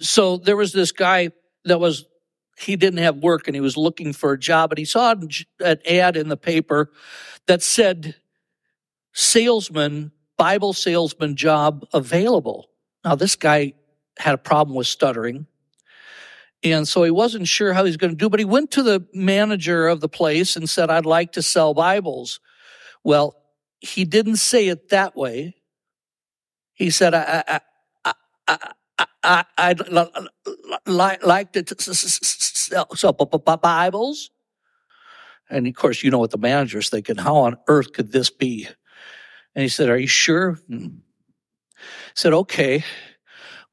So there was this guy that was, he didn't have work and he was looking for a job and he saw an ad in the paper that said salesman, Bible salesman job available. Now, this guy had a problem with stuttering. And so he wasn't sure how he's going to do, but he went to the manager of the place and said, I'd like to sell Bibles. Well, he didn't say it that way. He said, I, I, I, I, I'd like, like to sell, sell Bibles. And of course, you know what the manager's thinking. How on earth could this be? And he said, Are you sure? Hmm. said, Okay.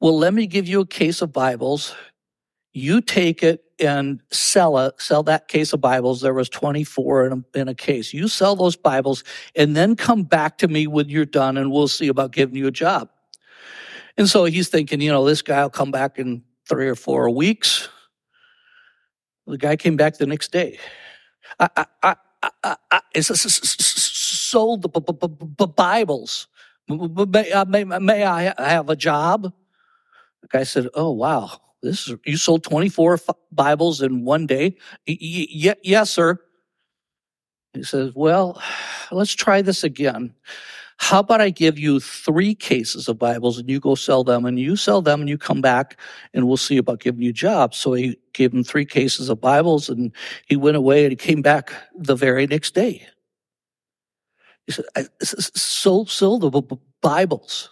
Well, let me give you a case of Bibles. You take it and sell it, sell that case of Bibles. There was 24 in a, in a case. You sell those Bibles and then come back to me when you're done and we'll see about giving you a job. And so he's thinking, you know, this guy will come back in three or four weeks. The guy came back the next day. I, I, I, I, I sold the Bibles. May, may I have a job? The guy said, "Oh wow, this is you sold 24 Bibles in one day." Yes, sir. He says, "Well, let's try this again. How about I give you three cases of Bibles and you go sell them and you sell them and you come back and we'll see about giving you jobs. So he gave him three cases of Bibles and he went away and he came back the very next day. He said, sold, sold the Bibles.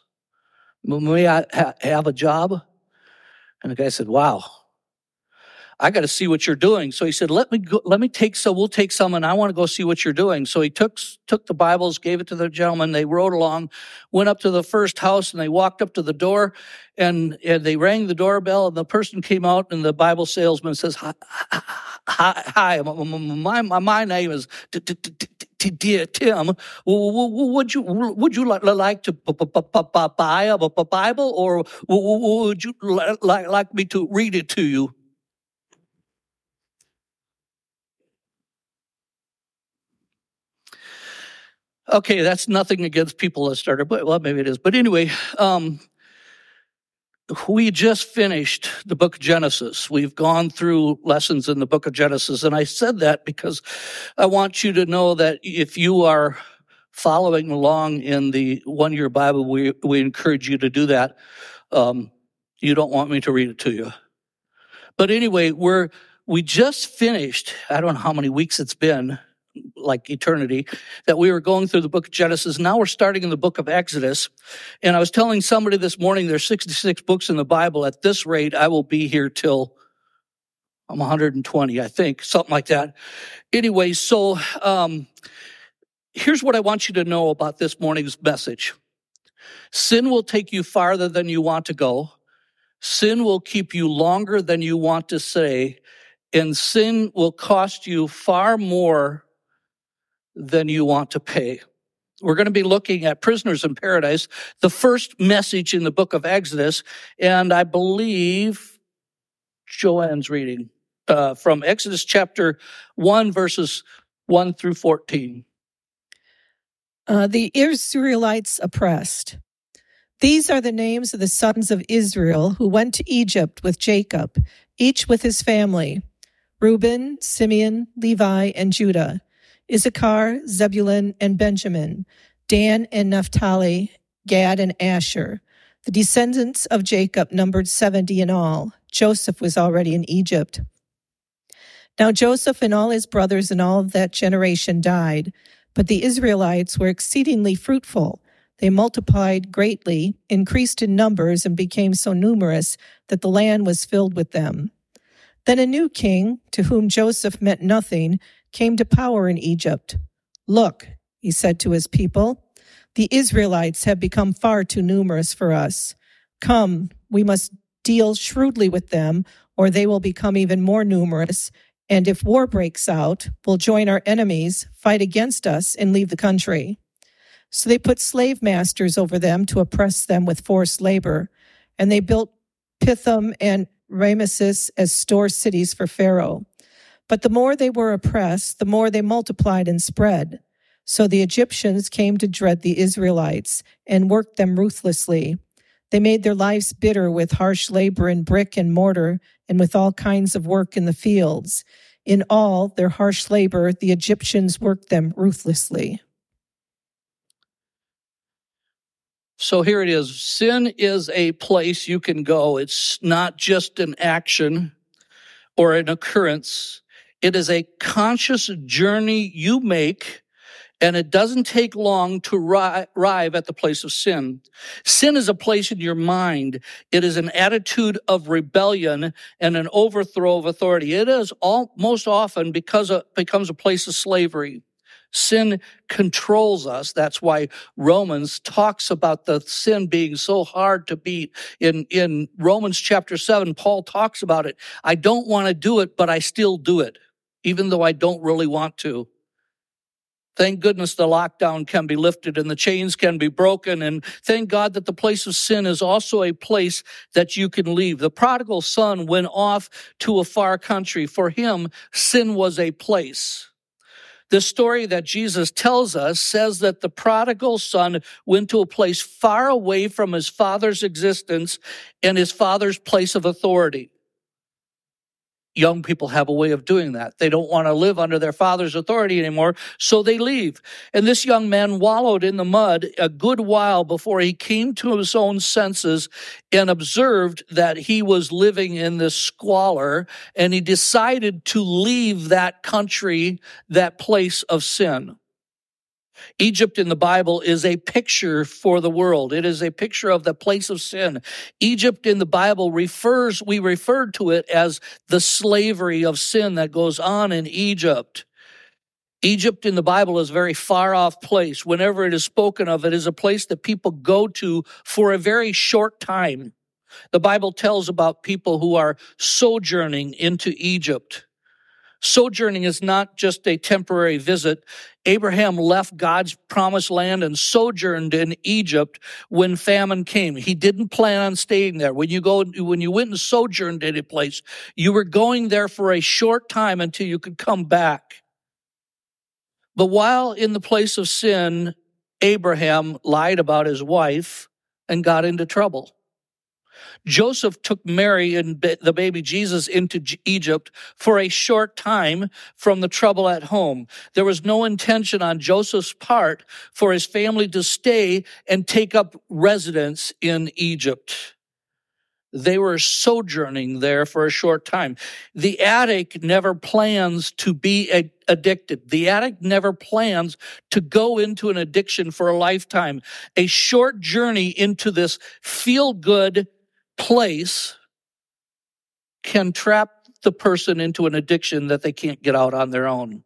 May I have a job? And the guy said, wow, I got to see what you're doing. So he said, let me go, let me take some, we'll take some and I want to go see what you're doing. So he took, took the Bibles, gave it to the gentleman. They rode along, went up to the first house and they walked up to the door and, and they rang the doorbell and the person came out and the Bible salesman says, hi, hi, hi my, my, my name is dear Tim. Would you, would you like to buy a Bible or would you like me to read it to you? Okay, that's nothing against people that started, but well, maybe it is. But anyway, um, we just finished the book of Genesis. We've gone through lessons in the book of Genesis. And I said that because I want you to know that if you are following along in the one year Bible, we, we encourage you to do that. Um, you don't want me to read it to you. But anyway, we're, we just finished, I don't know how many weeks it's been, like eternity, that we were going through the book of Genesis. Now we're starting in the book of Exodus. And I was telling somebody this morning there's 66 books in the Bible. At this rate, I will be here till I'm 120, I think, something like that. Anyway, so um, here's what I want you to know about this morning's message. Sin will take you farther than you want to go. Sin will keep you longer than you want to say. And sin will cost you far more than you want to pay. We're going to be looking at prisoners in paradise, the first message in the book of Exodus, and I believe Joanne's reading uh, from Exodus chapter 1, verses 1 through 14. Uh, the Israelites oppressed. These are the names of the sons of Israel who went to Egypt with Jacob, each with his family Reuben, Simeon, Levi, and Judah. Issachar, Zebulun, and Benjamin, Dan and Naphtali, Gad and Asher. The descendants of Jacob numbered 70 in all. Joseph was already in Egypt. Now Joseph and all his brothers and all of that generation died, but the Israelites were exceedingly fruitful. They multiplied greatly, increased in numbers, and became so numerous that the land was filled with them. Then a new king, to whom Joseph meant nothing, came to power in Egypt. Look, he said to his people, the Israelites have become far too numerous for us. Come, we must deal shrewdly with them, or they will become even more numerous. And if war breaks out, will join our enemies, fight against us, and leave the country. So they put slave masters over them to oppress them with forced labor. And they built Pithom and Rameses as store cities for Pharaoh. But the more they were oppressed, the more they multiplied and spread. So the Egyptians came to dread the Israelites and worked them ruthlessly. They made their lives bitter with harsh labor in brick and mortar and with all kinds of work in the fields. In all their harsh labor, the Egyptians worked them ruthlessly. So here it is. Sin is a place you can go. It's not just an action or an occurrence. It is a conscious journey you make and it doesn't take long to arrive at the place of sin. Sin is a place in your mind. It is an attitude of rebellion and an overthrow of authority. It is all, most often because it becomes a place of slavery. Sin controls us. That's why Romans talks about the sin being so hard to beat. In, in Romans chapter seven, Paul talks about it. I don't want to do it, but I still do it, even though I don't really want to. Thank goodness the lockdown can be lifted and the chains can be broken. And thank God that the place of sin is also a place that you can leave. The prodigal son went off to a far country. For him, sin was a place. The story that Jesus tells us says that the prodigal son went to a place far away from his father's existence and his father's place of authority young people have a way of doing that. They don't want to live under their father's authority anymore, so they leave. And this young man wallowed in the mud a good while before he came to his own senses and observed that he was living in this squalor, and he decided to leave that country, that place of sin. Egypt in the Bible is a picture for the world. It is a picture of the place of sin. Egypt in the Bible refers, we refer to it as the slavery of sin that goes on in Egypt. Egypt in the Bible is a very far off place. Whenever it is spoken of, it is a place that people go to for a very short time. The Bible tells about people who are sojourning into Egypt. Sojourning is not just a temporary visit. Abraham left God's promised land and sojourned in Egypt when famine came. He didn't plan on staying there. When you go, when you went and sojourned in a place, you were going there for a short time until you could come back. But while in the place of sin, Abraham lied about his wife and got into trouble. Joseph took Mary and the baby Jesus into Egypt for a short time from the trouble at home. There was no intention on Joseph's part for his family to stay and take up residence in Egypt. They were sojourning there for a short time. The addict never plans to be addicted. The addict never plans to go into an addiction for a lifetime. A short journey into this feel good, place can trap the person into an addiction that they can't get out on their own.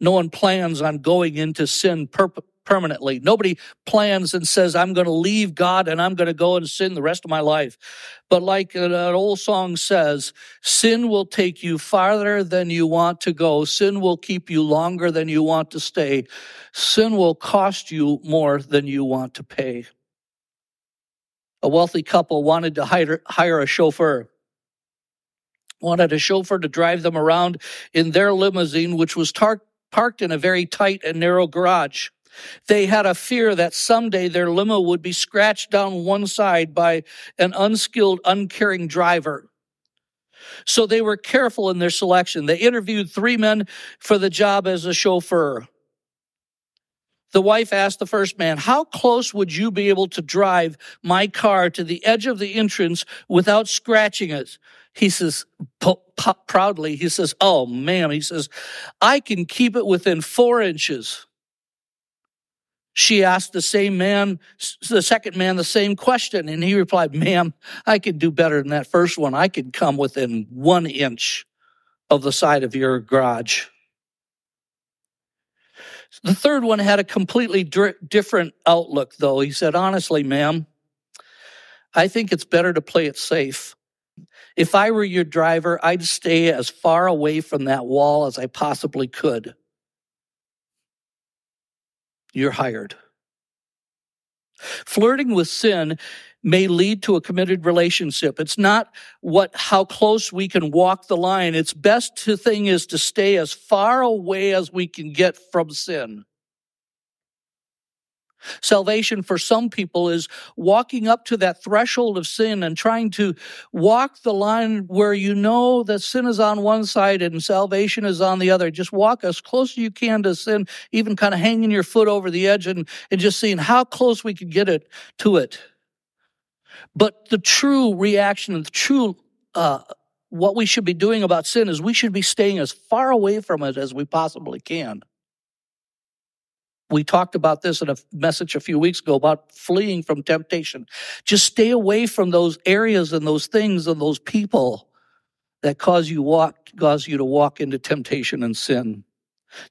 No one plans on going into sin per- permanently. Nobody plans and says, I'm going to leave God and I'm going to go and sin the rest of my life. But like an old song says, sin will take you farther than you want to go. Sin will keep you longer than you want to stay. Sin will cost you more than you want to pay a wealthy couple wanted to hire, hire a chauffeur wanted a chauffeur to drive them around in their limousine, which was tar- parked in a very tight and narrow garage. They had a fear that someday their limo would be scratched down one side by an unskilled, uncaring driver. So they were careful in their selection. They interviewed three men for the job as a chauffeur. The wife asked the first man, How close would you be able to drive my car to the edge of the entrance without scratching it? He says, proudly, he says, Oh, ma'am, he says, I can keep it within four inches. She asked the same man, the second man, the same question, and he replied, Ma'am, I can do better than that first one. I can come within one inch of the side of your garage. The third one had a completely different outlook, though. He said, Honestly, ma'am, I think it's better to play it safe. If I were your driver, I'd stay as far away from that wall as I possibly could. You're hired. Flirting with sin may lead to a committed relationship. It's not what, how close we can walk the line. It's best to thing is to stay as far away as we can get from sin. Salvation for some people is walking up to that threshold of sin and trying to walk the line where you know that sin is on one side and salvation is on the other. Just walk as close as you can to sin, even kind of hanging your foot over the edge and, and just seeing how close we can get it to it. But the true reaction, and the true uh, what we should be doing about sin is we should be staying as far away from it as we possibly can. We talked about this in a message a few weeks ago about fleeing from temptation. Just stay away from those areas and those things and those people that cause you walk cause you to walk into temptation and sin.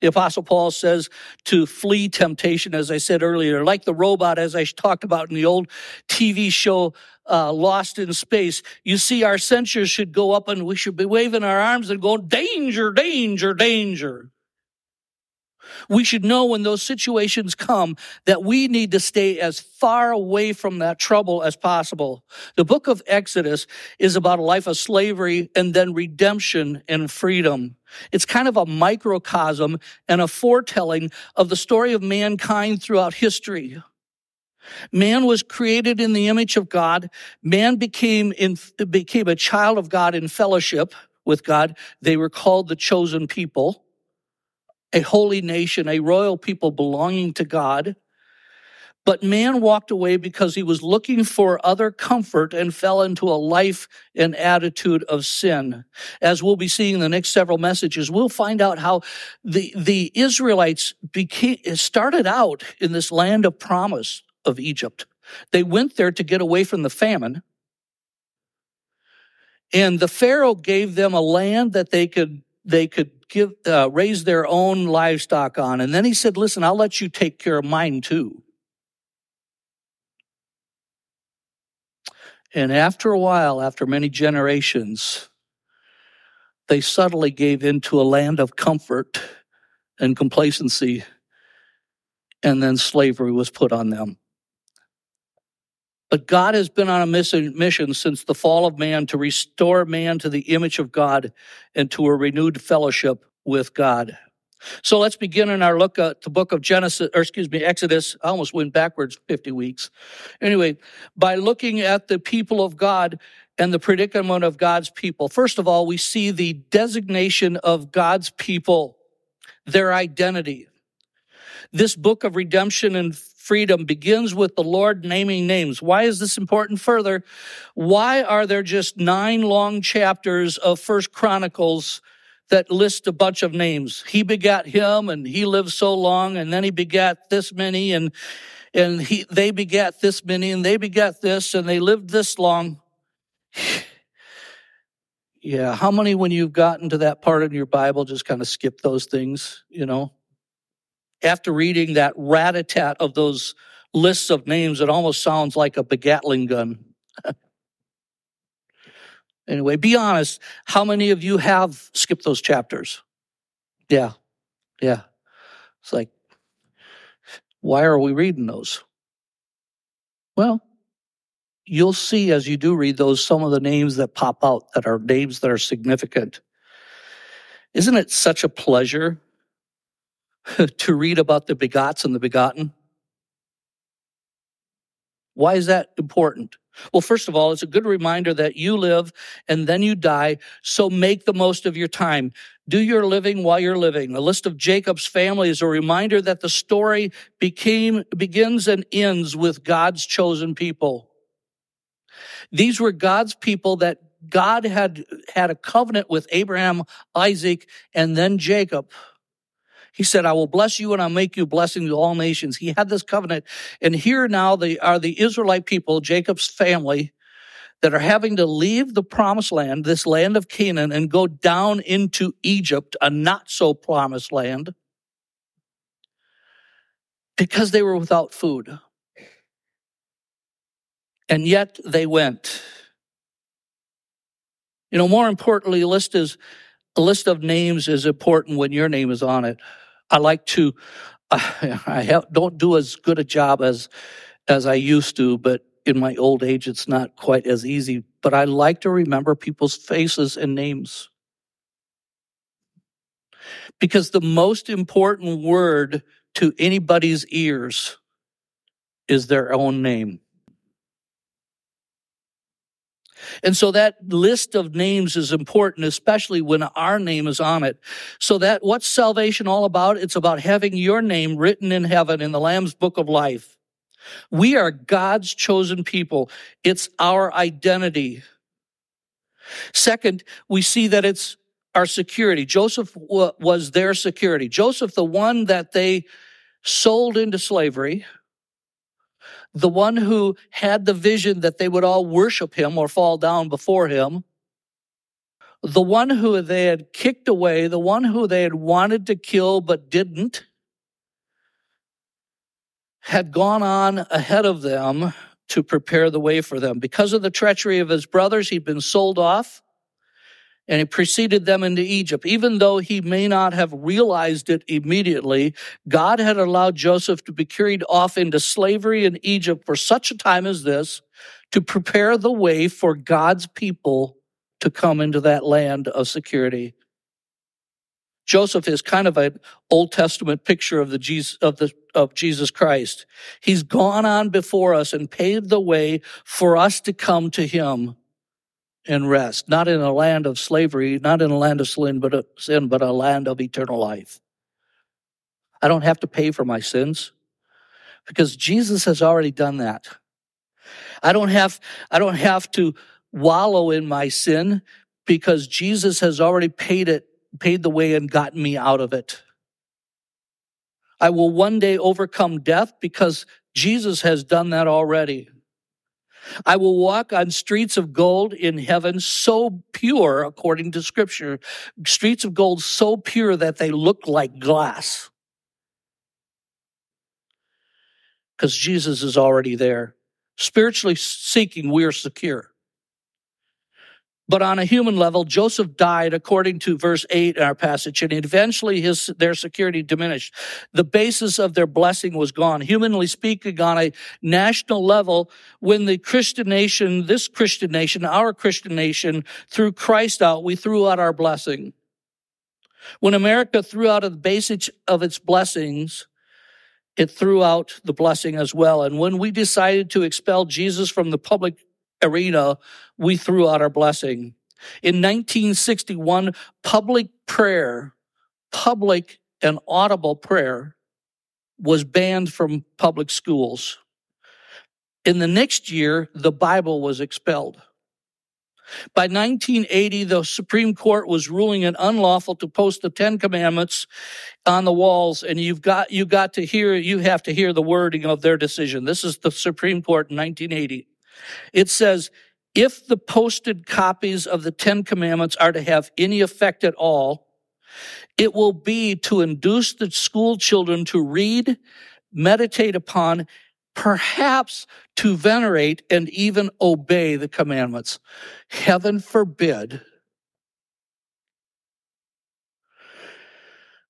The apostle Paul says to flee temptation, as I said earlier, like the robot, as I talked about in the old TV show, uh, Lost in Space. You see, our sensors should go up and we should be waving our arms and going, danger, danger, danger. We should know when those situations come that we need to stay as far away from that trouble as possible. The book of Exodus is about a life of slavery and then redemption and freedom. It's kind of a microcosm and a foretelling of the story of mankind throughout history. Man was created in the image of God. Man became in, became a child of God in fellowship with God. They were called the chosen people a holy nation, a royal people belonging to God. But man walked away because he was looking for other comfort and fell into a life and attitude of sin. As we'll be seeing in the next several messages, we'll find out how the, the Israelites became, started out in this land of promise of Egypt. They went there to get away from the famine. And the Pharaoh gave them a land that they could, they could give, uh, raise their own livestock on. And then he said, listen, I'll let you take care of mine too. And after a while, after many generations, they subtly gave into a land of comfort and complacency, and then slavery was put on them. But God has been on a mission since the fall of man to restore man to the image of God and to a renewed fellowship with God. So let's begin in our look at the book of Genesis, or excuse me, Exodus. I almost went backwards 50 weeks. Anyway, by looking at the people of God and the predicament of God's people. First of all, we see the designation of God's people, their identity. This book of redemption and freedom begins with the Lord naming names. Why is this important further? Why are there just nine long chapters of First Chronicles that list a bunch of names? He begat him and he lived so long and then he begat this many and and he they begat this many and they begat this and they lived this long. yeah, how many when you've gotten to that part in your Bible just kind of skip those things, you know? After reading that rat a tat of those lists of names, it almost sounds like a begatling gun. anyway, be honest. How many of you have skipped those chapters? Yeah, yeah. It's like, why are we reading those? Well, you'll see as you do read those some of the names that pop out that are names that are significant. Isn't it such a pleasure to read about the begots and the begotten. Why is that important? Well, first of all, it's a good reminder that you live and then you die, so make the most of your time. Do your living while you're living. The list of Jacob's family is a reminder that the story became, begins and ends with God's chosen people. These were God's people that God had had a covenant with Abraham, Isaac, and then Jacob. He said, I will bless you and I'll make you a blessing to all nations. He had this covenant. And here now they are the Israelite people, Jacob's family, that are having to leave the promised land, this land of Canaan, and go down into Egypt, a not so promised land, because they were without food. And yet they went. You know, more importantly, a list is a list of names is important when your name is on it. I like to, I don't do as good a job as, as I used to, but in my old age, it's not quite as easy. But I like to remember people's faces and names. Because the most important word to anybody's ears is their own name. And so that list of names is important, especially when our name is on it. So that what's salvation all about? It's about having your name written in heaven in the Lamb's book of life. We are God's chosen people. It's our identity. Second, we see that it's our security. Joseph was their security. Joseph, the one that they sold into slavery, the one who had the vision that they would all worship him or fall down before him, the one who they had kicked away, the one who they had wanted to kill but didn't, had gone on ahead of them to prepare the way for them. Because of the treachery of his brothers, he'd been sold off and he preceded them into Egypt. Even though he may not have realized it immediately, God had allowed Joseph to be carried off into slavery in Egypt for such a time as this to prepare the way for God's people to come into that land of security. Joseph is kind of an Old Testament picture of the Jesus, of the of Jesus Christ. He's gone on before us and paved the way for us to come to him and rest, not in a land of slavery, not in a land of sin, but a, sin, but a land of eternal life. I don't have to pay for my sins because Jesus has already done that. I don't have, I don't have to wallow in my sin because Jesus has already paid it, paid the way and gotten me out of it. I will one day overcome death because Jesus has done that already. I will walk on streets of gold in heaven so pure, according to scripture, streets of gold so pure that they look like glass. Because Jesus is already there. Spiritually seeking, we are secure. But on a human level, Joseph died according to verse 8 in our passage, and eventually his, their security diminished. The basis of their blessing was gone. Humanly speaking, on a national level, when the Christian nation, this Christian nation, our Christian nation, threw Christ out, we threw out our blessing. When America threw out the basics of its blessings, it threw out the blessing as well. And when we decided to expel Jesus from the public arena, we threw out our blessing. In 1961, public prayer, public and audible prayer was banned from public schools. In the next year, the Bible was expelled. By 1980, the Supreme Court was ruling it unlawful to post the Ten Commandments on the walls, and you've got you got to hear you have to hear the wording of their decision. This is the Supreme Court in 1980. It says, if the posted copies of the Ten Commandments are to have any effect at all, it will be to induce the school children to read, meditate upon, perhaps to venerate and even obey the commandments. Heaven forbid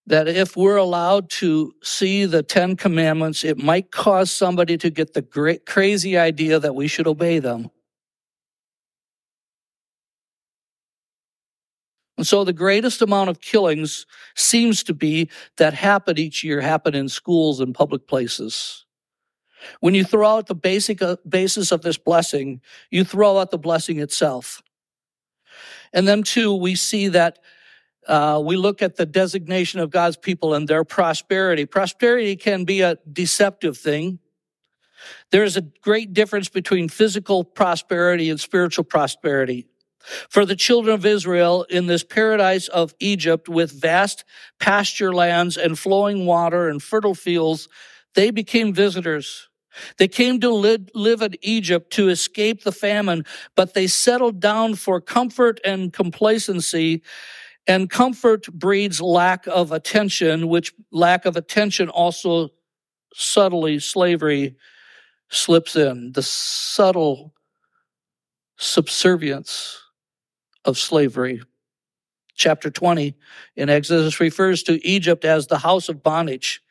that if we're allowed to see the Ten Commandments, it might cause somebody to get the great, crazy idea that we should obey them. And so the greatest amount of killings seems to be that happen each year happen in schools and public places. When you throw out the basic uh, basis of this blessing, you throw out the blessing itself. And then too, we see that uh, we look at the designation of God's people and their prosperity. Prosperity can be a deceptive thing. There's a great difference between physical prosperity and spiritual prosperity. For the children of Israel in this paradise of Egypt with vast pasture lands and flowing water and fertile fields, they became visitors. They came to live in Egypt to escape the famine, but they settled down for comfort and complacency and comfort breeds lack of attention, which lack of attention also subtly slavery slips in. The subtle subservience of slavery. Chapter 20 in Exodus refers to Egypt as the house of bondage.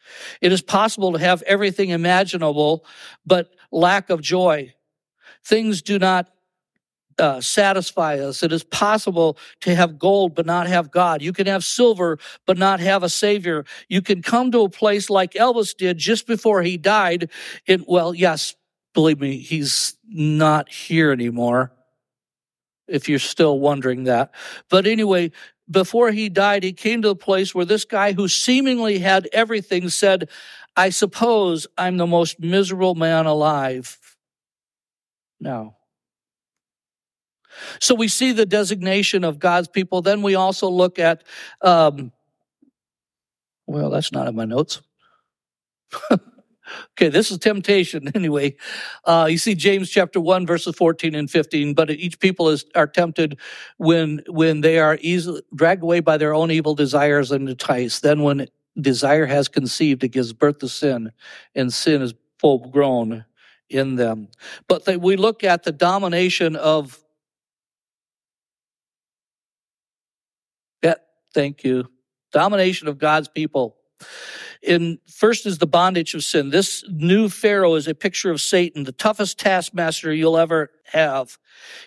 It is possible to have everything imaginable, but lack of joy. Things do not uh, satisfy us. It is possible to have gold but not have God. You can have silver but not have a Savior. You can come to a place like Elvis did just before he died. And well, yes, believe me, he's not here anymore. If you're still wondering that. But anyway, before he died, he came to a place where this guy who seemingly had everything said, I suppose I'm the most miserable man alive. Now, so we see the designation of God's people. Then we also look at, um, well, that's not in my notes. okay, this is temptation anyway. Uh, you see James chapter one verses fourteen and fifteen. But each people is are tempted when when they are easily dragged away by their own evil desires and enticed. Then when desire has conceived, it gives birth to sin, and sin is full grown in them. But we look at the domination of Thank you. Domination of God's people. In first is the bondage of sin. This new Pharaoh is a picture of Satan, the toughest taskmaster you'll ever have.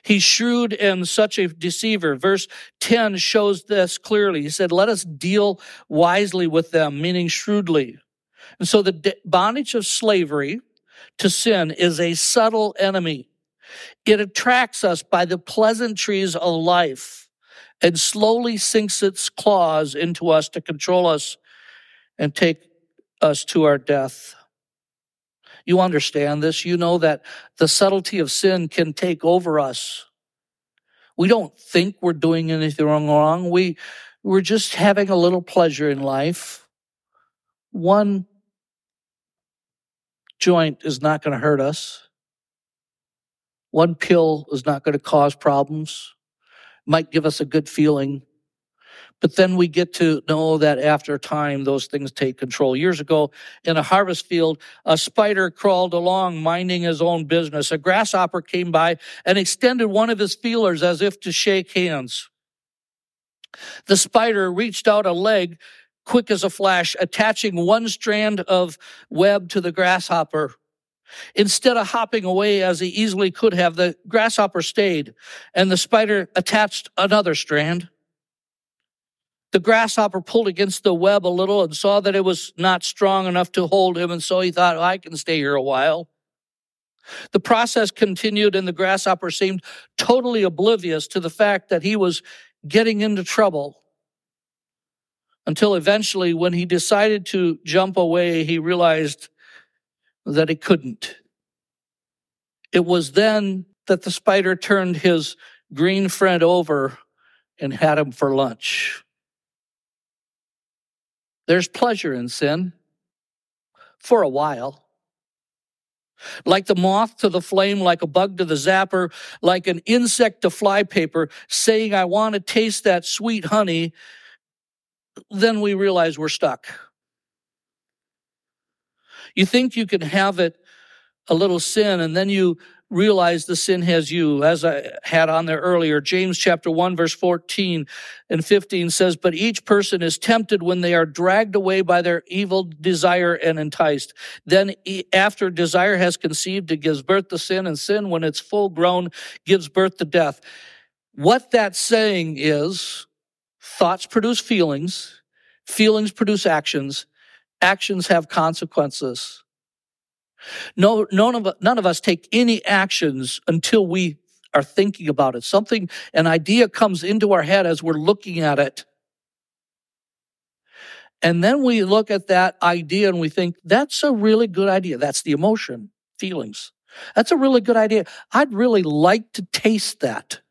He's shrewd and such a deceiver. Verse 10 shows this clearly. He said, let us deal wisely with them, meaning shrewdly. And so the bondage of slavery to sin is a subtle enemy. It attracts us by the pleasantries of life and slowly sinks its claws into us to control us and take us to our death. You understand this. You know that the subtlety of sin can take over us. We don't think we're doing anything wrong. We, we're just having a little pleasure in life. One joint is not going to hurt us. One pill is not going to cause problems might give us a good feeling. But then we get to know that after time, those things take control. Years ago, in a harvest field, a spider crawled along minding his own business. A grasshopper came by and extended one of his feelers as if to shake hands. The spider reached out a leg quick as a flash, attaching one strand of web to the grasshopper. Instead of hopping away as he easily could have, the grasshopper stayed and the spider attached another strand. The grasshopper pulled against the web a little and saw that it was not strong enough to hold him, and so he thought, I can stay here a while. The process continued, and the grasshopper seemed totally oblivious to the fact that he was getting into trouble. Until eventually, when he decided to jump away, he realized that it couldn't. It was then that the spider turned his green friend over and had him for lunch. There's pleasure in sin for a while. Like the moth to the flame, like a bug to the zapper, like an insect to flypaper, saying, I want to taste that sweet honey, then we realize we're stuck. You think you can have it a little sin and then you realize the sin has you as i had on there earlier. James chapter 1 verse 14 and 15 says but each person is tempted when they are dragged away by their evil desire and enticed. Then after desire has conceived it gives birth to sin and sin when it's full grown gives birth to death. What that's saying is thoughts produce feelings feelings produce actions actions have consequences. No, none of, none of us take any actions until we are thinking about it. Something, an idea comes into our head as we're looking at it. And then we look at that idea and we think, that's a really good idea. That's the emotion, feelings. That's a really good idea. I'd really like to taste that.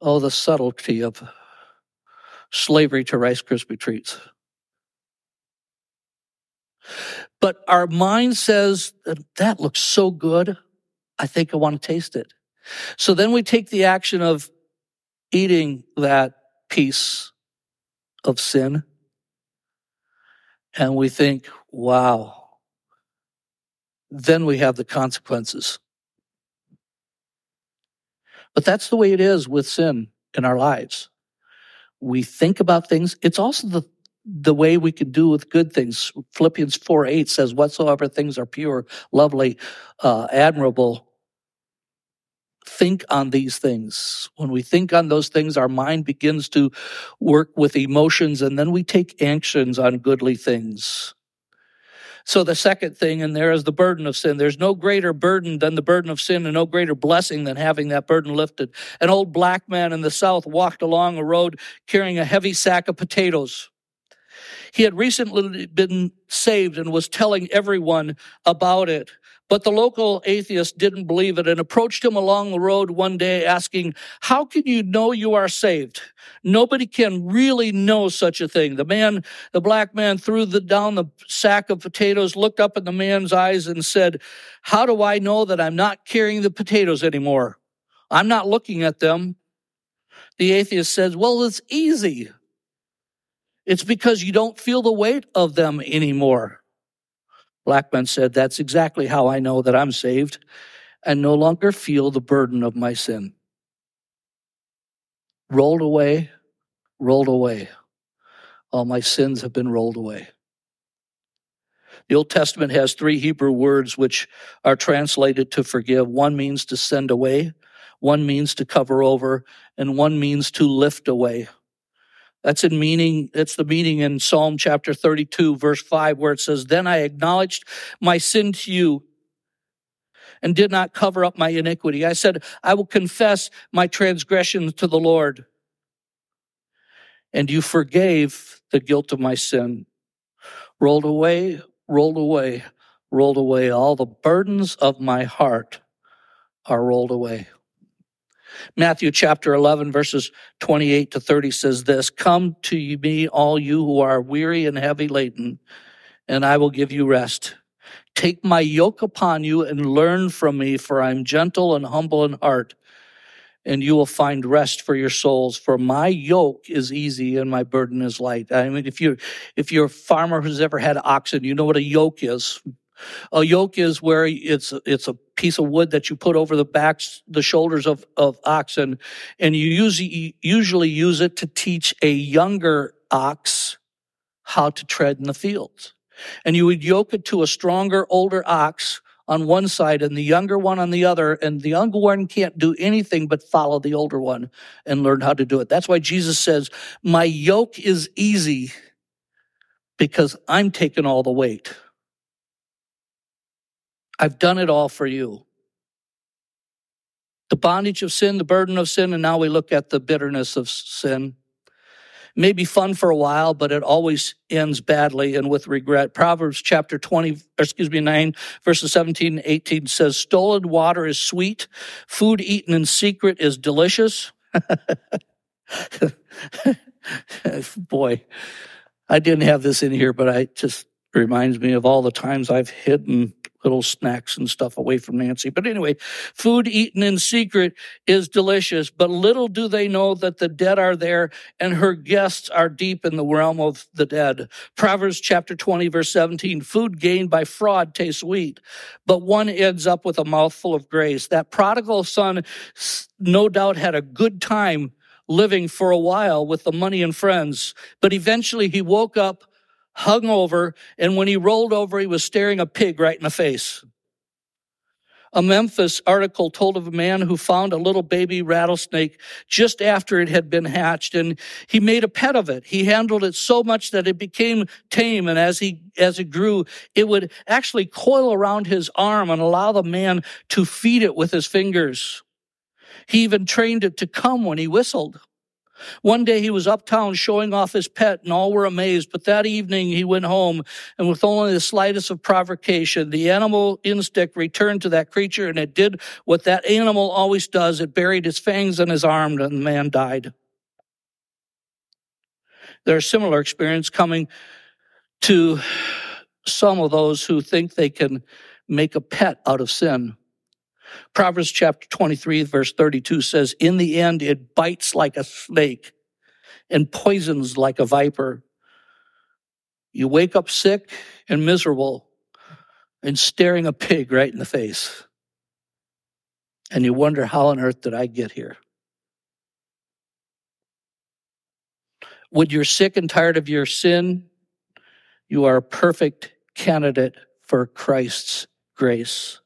Oh, the subtlety of slavery to Rice Krispie treats. But our mind says, uh, that looks so good. I think I want to taste it. So then we take the action of eating that piece of sin and we think, wow. Then we have the consequences. But that's the way it is with sin in our lives we think about things. It's also the the way we can do with good things. Philippians 4 8 says, Whatsoever things are pure, lovely, uh, admirable, think on these things. When we think on those things, our mind begins to work with emotions and then we take actions on goodly things. So the second thing in there is the burden of sin. There's no greater burden than the burden of sin and no greater blessing than having that burden lifted. An old black man in the South walked along a road carrying a heavy sack of potatoes. He had recently been saved and was telling everyone about it. But the local atheist didn't believe it and approached him along the road one day asking, How can you know you are saved? Nobody can really know such a thing. The man, the black man threw the, down the sack of potatoes, looked up in the man's eyes and said, How do I know that I'm not carrying the potatoes anymore? I'm not looking at them. The atheist says, Well, it's easy. It's because you don't feel the weight of them anymore. Blackman said, That's exactly how I know that I'm saved and no longer feel the burden of my sin. Rolled away, rolled away. All my sins have been rolled away. The Old Testament has three Hebrew words which are translated to forgive. One means to send away, one means to cover over, and one means to lift away. That's in meaning, it's the meaning in Psalm chapter 32, verse 5, where it says, Then I acknowledged my sin to you and did not cover up my iniquity. I said, I will confess my transgressions to the Lord. And you forgave the guilt of my sin. Rolled away, rolled away, rolled away. All the burdens of my heart are rolled away. Matthew chapter 11, verses 28 to 30 says this Come to me, all you who are weary and heavy laden, and I will give you rest. Take my yoke upon you and learn from me, for I am gentle and humble in heart, and you will find rest for your souls. For my yoke is easy and my burden is light. I mean, if you're, if you're a farmer who's ever had oxen, you know what a yoke is. A yoke is where it's it's a piece of wood that you put over the backs, the shoulders of, of oxen, and you usually usually use it to teach a younger ox how to tread in the fields. And you would yoke it to a stronger, older ox on one side and the younger one on the other, and the younger one can't do anything but follow the older one and learn how to do it. That's why Jesus says, My yoke is easy because I'm taking all the weight. I've done it all for you. The bondage of sin, the burden of sin, and now we look at the bitterness of sin. It may be fun for a while, but it always ends badly and with regret. Proverbs chapter 20, excuse me, 9, verses 17 and 18 says, Stolen water is sweet, food eaten in secret is delicious. Boy, I didn't have this in here, but I just reminds me of all the times I've hidden little snacks and stuff away from Nancy. But anyway, food eaten in secret is delicious, but little do they know that the dead are there and her guests are deep in the realm of the dead. Proverbs chapter 20 verse 17, food gained by fraud tastes sweet, but one ends up with a mouthful of grace. That prodigal son no doubt had a good time living for a while with the money and friends, but eventually he woke up hung over, and when he rolled over, he was staring a pig right in the face. A Memphis article told of a man who found a little baby rattlesnake just after it had been hatched and he made a pet of it. He handled it so much that it became tame and as he, as it grew, it would actually coil around his arm and allow the man to feed it with his fingers. He even trained it to come when he whistled. One day he was uptown showing off his pet and all were amazed, but that evening he went home and with only the slightest of provocation, the animal instinct returned to that creature and it did what that animal always does. It buried its fangs in his arm and the man died. There's similar experience coming to some of those who think they can make a pet out of sin. Proverbs chapter 23, verse 32 says, In the end, it bites like a snake and poisons like a viper. You wake up sick and miserable and staring a pig right in the face. And you wonder, how on earth did I get here? When you're sick and tired of your sin, you are a perfect candidate for Christ's grace.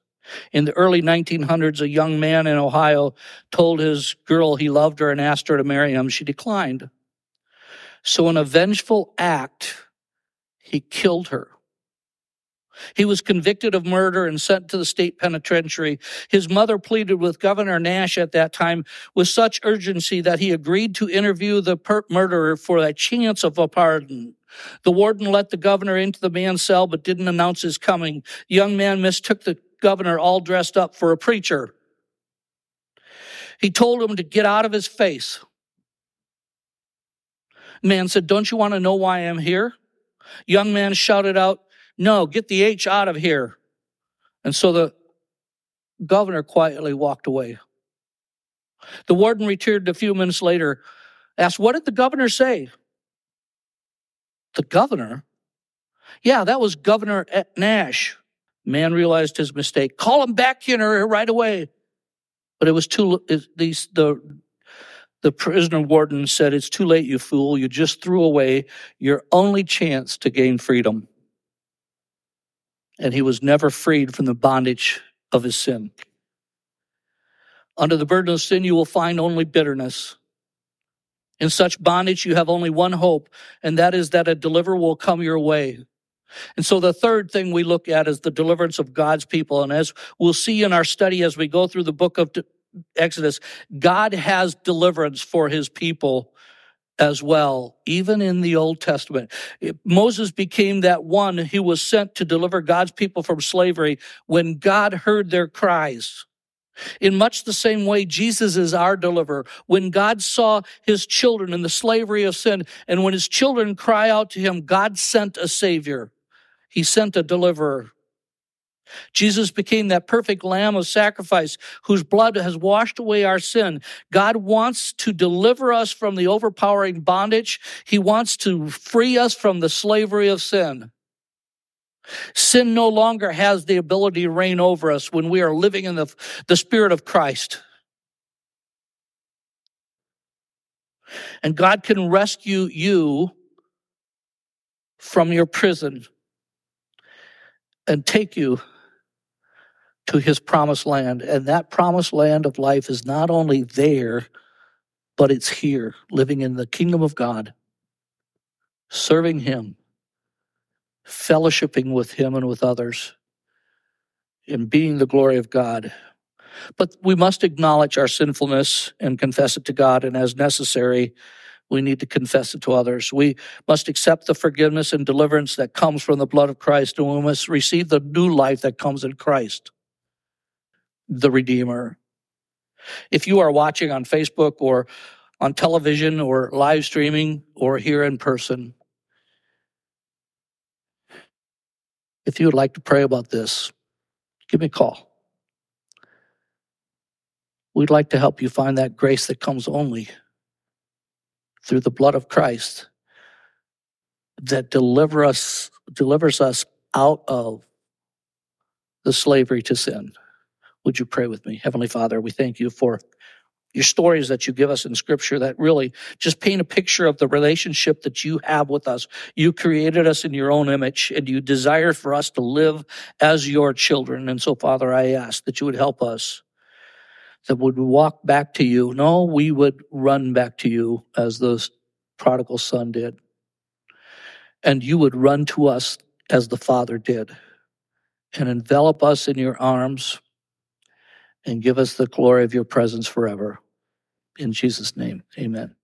In the early 1900s, a young man in Ohio told his girl he loved her and asked her to marry him. She declined. So, in a vengeful act, he killed her. He was convicted of murder and sent to the state penitentiary. His mother pleaded with Governor Nash at that time with such urgency that he agreed to interview the murderer for a chance of a pardon. The warden let the governor into the man's cell but didn't announce his coming. The young man mistook the governor all dressed up for a preacher. He told him to get out of his face. Man said, Don't you want to know why I'm here? Young man shouted out, no, get the H out of here. And so the governor quietly walked away. The warden returned a few minutes later, asked, What did the governor say? The governor? Yeah, that was Governor Nash. Man realized his mistake. Call him back in here right away. But it was too, these, the, the prisoner warden said, It's too late, you fool. You just threw away your only chance to gain freedom and he was never freed from the bondage of his sin. Under the burden of sin, you will find only bitterness. In such bondage, you have only one hope, and that is that a deliverer will come your way. And so the third thing we look at is the deliverance of God's people. And as we'll see in our study as we go through the book of Exodus, God has deliverance for his people as well, even in the Old Testament. Moses became that one who was sent to deliver God's people from slavery when God heard their cries. In much the same way, Jesus is our deliverer. When God saw his children in the slavery of sin, and when his children cry out to him, God sent a savior. He sent a deliverer. Jesus became that perfect lamb of sacrifice whose blood has washed away our sin. God wants to deliver us from the overpowering bondage. He wants to free us from the slavery of sin. Sin no longer has the ability to reign over us when we are living in the, the Spirit of Christ. And God can rescue you from your prison and take you to his promised land. And that promised land of life is not only there, but it's here, living in the kingdom of God, serving him, fellowshipping with him and with others, and being the glory of God. But we must acknowledge our sinfulness and confess it to God, and as necessary, we need to confess it to others. We must accept the forgiveness and deliverance that comes from the blood of Christ, and we must receive the new life that comes in Christ the Redeemer. If you are watching on Facebook or on television or live streaming or here in person, if you would like to pray about this, give me a call. We'd like to help you find that grace that comes only through the blood of Christ that deliver us, delivers us out of the slavery to sin. Would you pray with me? Heavenly Father, we thank you for your stories that you give us in scripture that really just paint a picture of the relationship that you have with us. You created us in your own image and you desire for us to live as your children. And so, Father, I ask that you would help us, that would walk back to you. No, we would run back to you as the prodigal son did. And you would run to us as the Father did and envelop us in your arms and give us the glory of your presence forever. In Jesus' name, amen.